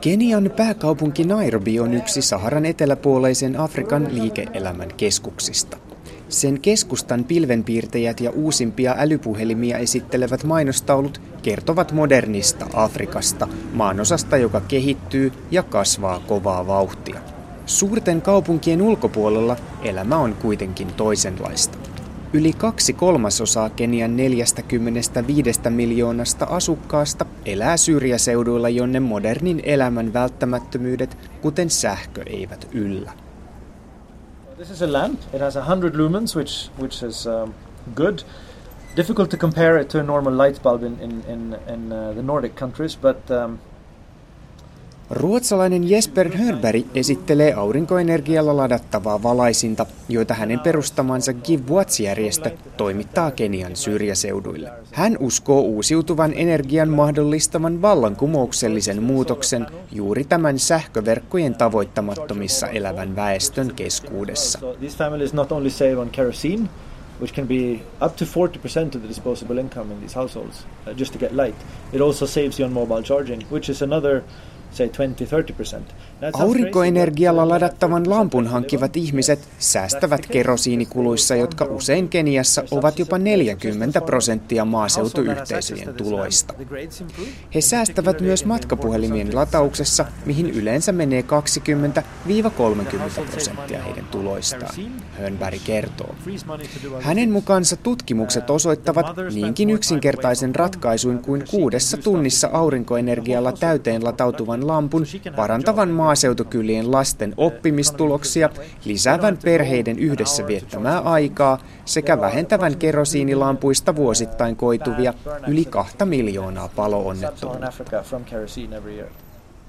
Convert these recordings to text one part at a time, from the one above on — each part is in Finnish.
Kenian pääkaupunki Nairobi on yksi Saharan eteläpuoleisen Afrikan liike-elämän keskuksista. Sen keskustan pilvenpiirtäjät ja uusimpia älypuhelimia esittelevät mainostaulut kertovat modernista Afrikasta, maanosasta, joka kehittyy ja kasvaa kovaa vauhtia. Suurten kaupunkien ulkopuolella elämä on kuitenkin toisenlaista. Yli kaksi kolmasosaa Kenian 45 miljoonasta asukkaasta elää syrjäseuduilla, jonne modernin elämän välttämättömyydet, kuten sähkö, eivät yllä. This is a lamp. It has 100 lumens, which, which is um, good. Difficult to compare it to a normal light bulb in, in, in, in uh, the Nordic countries, but um, Ruotsalainen Jesper Hörberg esittelee aurinkoenergialla ladattavaa valaisinta, joita hänen perustamansa Give Watts-järjestö toimittaa Kenian syrjäseuduille. Hän uskoo uusiutuvan energian mahdollistavan vallankumouksellisen muutoksen juuri tämän sähköverkkojen tavoittamattomissa elävän väestön keskuudessa. which can be up to 40% of the disposable income in these households uh, just to get light. It also saves you on mobile charging, which is another say 20-30%. Aurinkoenergialla ladattavan lampun hankkivat ihmiset säästävät kerosiinikuluissa, jotka usein Keniassa ovat jopa 40 prosenttia maaseutuyhteisöjen tuloista. He säästävät myös matkapuhelimien latauksessa, mihin yleensä menee 20-30 prosenttia heidän tuloistaan, Hönberg kertoo. Hänen mukaansa tutkimukset osoittavat niinkin yksinkertaisen ratkaisuin kuin kuudessa tunnissa aurinkoenergialla täyteen latautuvan lampun parantavan maa maaseutukylien lasten oppimistuloksia, lisäävän perheiden yhdessä viettämää aikaa sekä vähentävän kerosiinilampuista vuosittain koituvia yli kahta miljoonaa paloonnettomuutta.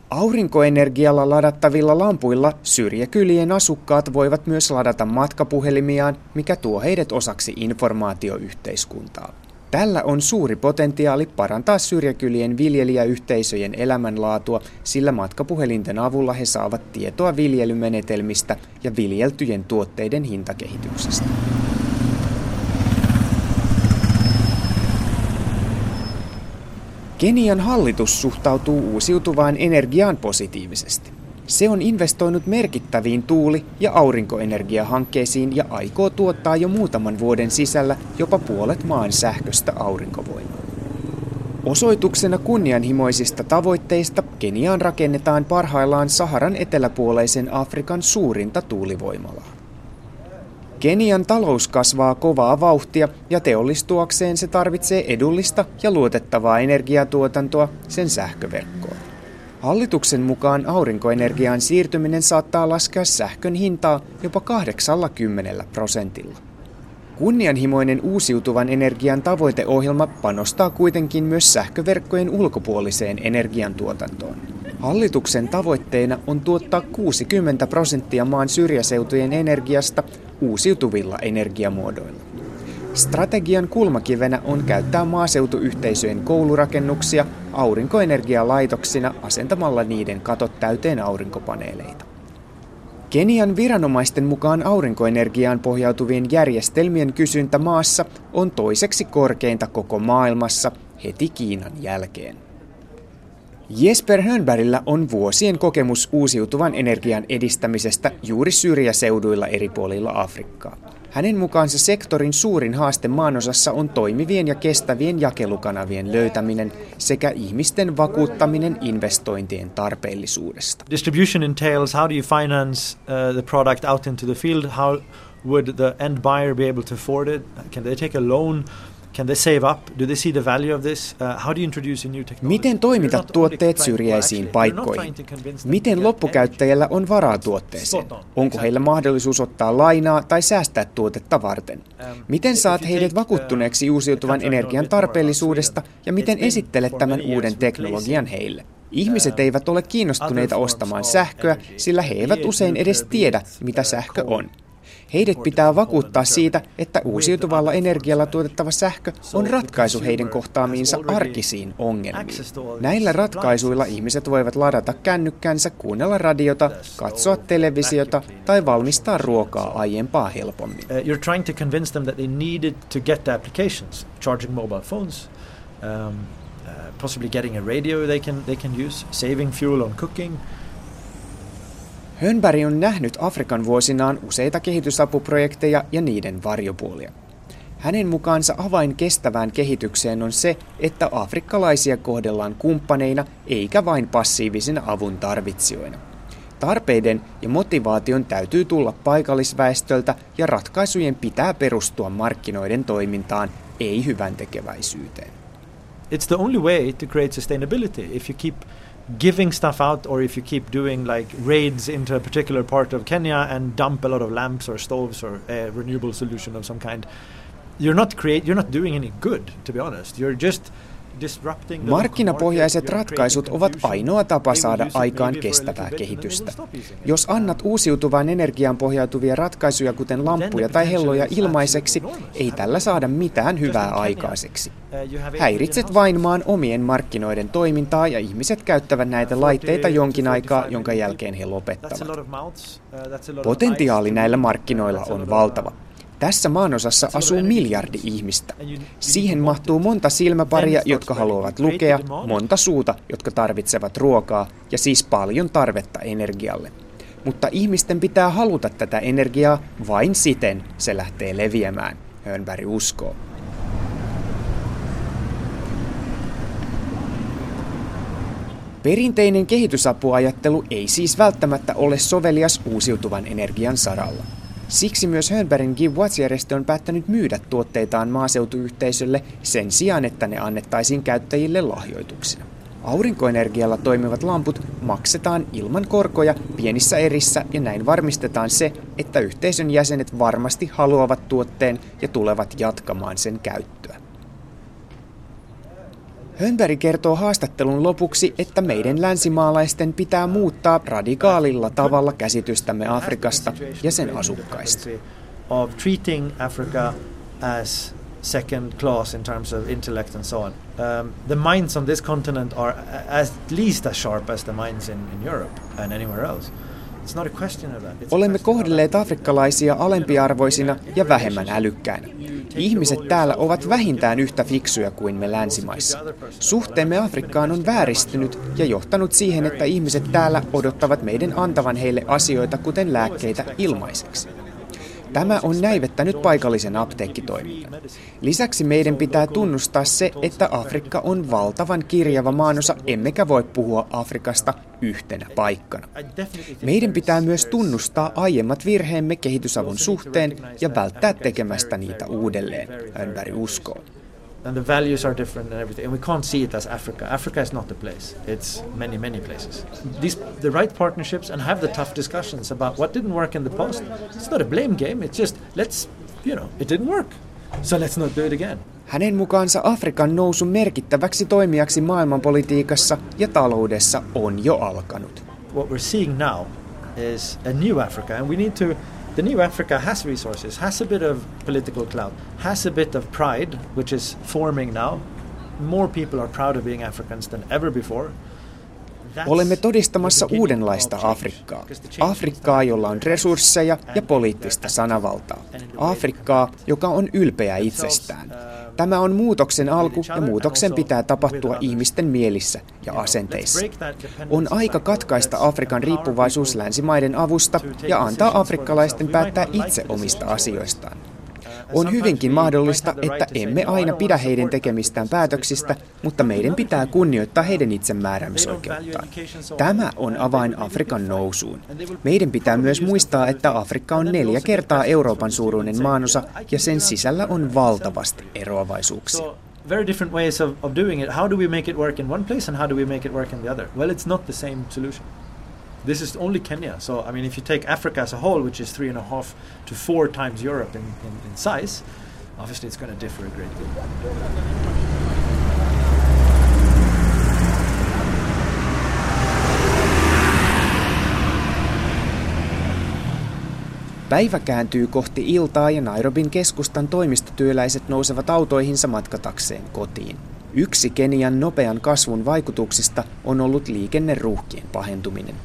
Aurinkoenergialla ladattavilla lampuilla syrjäkylien asukkaat voivat myös ladata matkapuhelimiaan, mikä tuo heidät osaksi informaatioyhteiskuntaa. Tällä on suuri potentiaali parantaa syrjäkylien viljelijäyhteisöjen elämänlaatua, sillä matkapuhelinten avulla he saavat tietoa viljelymenetelmistä ja viljeltyjen tuotteiden hintakehityksestä. Kenian hallitus suhtautuu uusiutuvaan energiaan positiivisesti. Se on investoinut merkittäviin tuuli- ja aurinkoenergiahankkeisiin ja aikoo tuottaa jo muutaman vuoden sisällä jopa puolet maan sähköstä aurinkovoimaa. Osoituksena kunnianhimoisista tavoitteista Keniaan rakennetaan parhaillaan Saharan eteläpuoleisen Afrikan suurinta tuulivoimalaa. Kenian talous kasvaa kovaa vauhtia ja teollistuakseen se tarvitsee edullista ja luotettavaa energiatuotantoa sen sähköverkkoon. Hallituksen mukaan aurinkoenergiaan siirtyminen saattaa laskea sähkön hintaa jopa 80 prosentilla. Kunnianhimoinen uusiutuvan energian tavoiteohjelma panostaa kuitenkin myös sähköverkkojen ulkopuoliseen energiantuotantoon. Hallituksen tavoitteena on tuottaa 60 prosenttia maan syrjäseutujen energiasta uusiutuvilla energiamuodoilla. Strategian kulmakivenä on käyttää maaseutuyhteisöjen koulurakennuksia aurinkoenergialaitoksina asentamalla niiden katot täyteen aurinkopaneeleita. Kenian viranomaisten mukaan aurinkoenergiaan pohjautuvien järjestelmien kysyntä maassa on toiseksi korkeinta koko maailmassa heti Kiinan jälkeen. Jesper Hönbergillä on vuosien kokemus uusiutuvan energian edistämisestä juuri syrjäseuduilla eri puolilla Afrikkaa. Hänen mukaansa sektorin suurin haaste maanosassa on toimivien ja kestävien jakelukanavien löytäminen sekä ihmisten vakuuttaminen investointien tarpeellisuudesta. Distribution entails how do you finance uh, the product out into the field? How would the end buyer be able to afford it? Can they take a loan? Can they save up? Do they see the value of this? Uh, how do you introduce a new technology? Miten toimitat tuotteet syrjäisiin paikkoihin? Miten loppukäyttäjällä on varaa tuotteeseen? Onko heillä mahdollisuus ottaa lainaa tai säästää tuotetta varten? Um, miten saat heidät uh, vakuuttuneeksi uusiutuvan energian tarpeellisuudesta ja miten esittelet tämän uuden teknologian heille? Ihmiset eivät ole kiinnostuneita ostamaan sähköä, sillä he eivät usein edes tiedä, mitä sähkö on. Heidät pitää vakuuttaa siitä, että uusiutuvalla energialla tuotettava sähkö on ratkaisu heidän kohtaamiinsa arkisiin ongelmiin. Näillä ratkaisuilla ihmiset voivat ladata kännykkänsä, kuunnella radiota, katsoa televisiota tai valmistaa ruokaa aiempaa helpommin. Uh, you're trying to convince them that they needed to get the applications, charging mobile phones, um, uh, possibly getting a radio they can, they can use, saving fuel on cooking, Hönberg on nähnyt Afrikan vuosinaan useita kehitysapuprojekteja ja niiden varjopuolia. Hänen mukaansa avain kestävään kehitykseen on se, että afrikkalaisia kohdellaan kumppaneina eikä vain passiivisina avun tarvitsijoina. Tarpeiden ja motivaation täytyy tulla paikallisväestöltä ja ratkaisujen pitää perustua markkinoiden toimintaan, ei hyvän tekeväisyyteen. It's the only way to create sustainability if you keep giving stuff out or if you keep doing like raids into a particular part of Kenya and dump a lot of lamps or stoves or a renewable solution of some kind you're not create you're not doing any good to be honest. You're just Markkinapohjaiset ratkaisut ovat ainoa tapa saada aikaan kestävää kehitystä. Jos annat uusiutuvaan energiaan pohjautuvia ratkaisuja, kuten lampuja tai helloja ilmaiseksi, ei tällä saada mitään hyvää aikaiseksi. Uh, Häiritset vain maan omien markkinoiden toimintaa ja ihmiset käyttävät näitä laitteita jonkin aikaa, jonka jälkeen he lopettavat. Uh, Potentiaali näillä markkinoilla on valtava. Tässä maanosassa asuu miljardi ihmistä. Siihen mahtuu monta silmäparia, jotka haluavat lukea, monta suuta, jotka tarvitsevat ruokaa ja siis paljon tarvetta energialle. Mutta ihmisten pitää haluta tätä energiaa, vain siten se lähtee leviämään, Hönberg uskoo. Perinteinen kehitysapuajattelu ei siis välttämättä ole sovelias uusiutuvan energian saralla. Siksi myös Hönbergin Give Watch-järjestö on päättänyt myydä tuotteitaan maaseutuyhteisölle sen sijaan, että ne annettaisiin käyttäjille lahjoituksina. Aurinkoenergialla toimivat lamput maksetaan ilman korkoja pienissä erissä ja näin varmistetaan se, että yhteisön jäsenet varmasti haluavat tuotteen ja tulevat jatkamaan sen käyttöä. Hönberg kertoo haastattelun lopuksi, että meidän länsimaalaisten pitää muuttaa radikaalilla tavalla käsitystämme Afrikasta ja sen asukkaista. Of treating Africa as second class in terms of intellect and so on. Um, the minds on this continent are at least as sharp as the minds in, in Europe and anywhere else. Olemme kohdelleet afrikkalaisia alempiarvoisina ja vähemmän älykkäinä. Ihmiset täällä ovat vähintään yhtä fiksuja kuin me länsimaissa. Suhteemme Afrikkaan on vääristynyt ja johtanut siihen, että ihmiset täällä odottavat meidän antavan heille asioita kuten lääkkeitä ilmaiseksi. Tämä on näivettänyt paikallisen apteekkitoiminnan. Lisäksi meidän pitää tunnustaa se, että Afrikka on valtavan kirjava maanosa, emmekä voi puhua Afrikasta yhtenä paikkana. Meidän pitää myös tunnustaa aiemmat virheemme kehitysavun suhteen ja välttää tekemästä niitä uudelleen, Hönberg uskoo. And the values are different and everything. And we can't see it as Africa. Africa is not the place. It's many, many places. These the right partnerships and have the tough discussions about what didn't work in the past. It's not a blame game. It's just let's you know it didn't work, so let's not do it again. Hänen mukaansa Afrikan nousu merkittäväksi toimijaksi maailmanpolitiikassa ja taloudessa on jo alkanut. What we're seeing now is a new Africa, and we need to the new Africa has resources, has a bit of political clout, has a bit of pride, which is forming now. More people are proud of being Africans than ever before. Olemme todistamassa uudenlaista Afrikkaa. Afrikkaa, jolla on resursseja ja poliittista sanavaltaa. Afrikkaa, joka on ylpeä itsestään. Tämä on muutoksen alku ja muutoksen pitää tapahtua ihmisten mielissä ja asenteissa. On aika katkaista Afrikan riippuvaisuus länsimaiden avusta ja antaa afrikkalaisten päättää itse omista asioistaan. On hyvinkin mahdollista, että emme aina pidä heidän tekemistään päätöksistä, mutta meidän pitää kunnioittaa heidän itsemääräämisoikeuttaan. Tämä on avain Afrikan nousuun. Meidän pitää myös muistaa, että Afrikka on neljä kertaa Euroopan suuruinen maanosa ja sen sisällä on valtavasti eroavaisuuksia very different ways of, of doing it. How do we make it work in one place and how do we make it work in the other? Well, it's not the same solution. This is only Kenya. So, I mean, if you take Africa as a whole, which is three and a half to four times Europe in, in, in size, obviously it's going to differ a great deal. Päivä kääntyy kohti iltaa ja Nairobin keskustan toimistotyöläiset nousevat autoihinsa matkatakseen kotiin. Yksi Kenian nopean kasvun vaikutuksista on ollut liikenneruuhkien pahentuminen.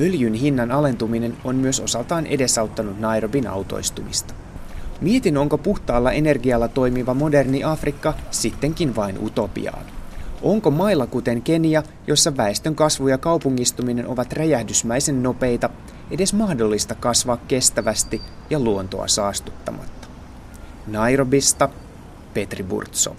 Öljyn hinnan alentuminen on myös osaltaan edesauttanut Nairobin autoistumista. Mietin, onko puhtaalla energialla toimiva moderni Afrikka sittenkin vain utopiaa. Onko mailla kuten Kenia, jossa väestön kasvu ja kaupungistuminen ovat räjähdysmäisen nopeita, edes mahdollista kasvaa kestävästi ja luontoa saastuttamatta? Nairobista Petri Burtsov.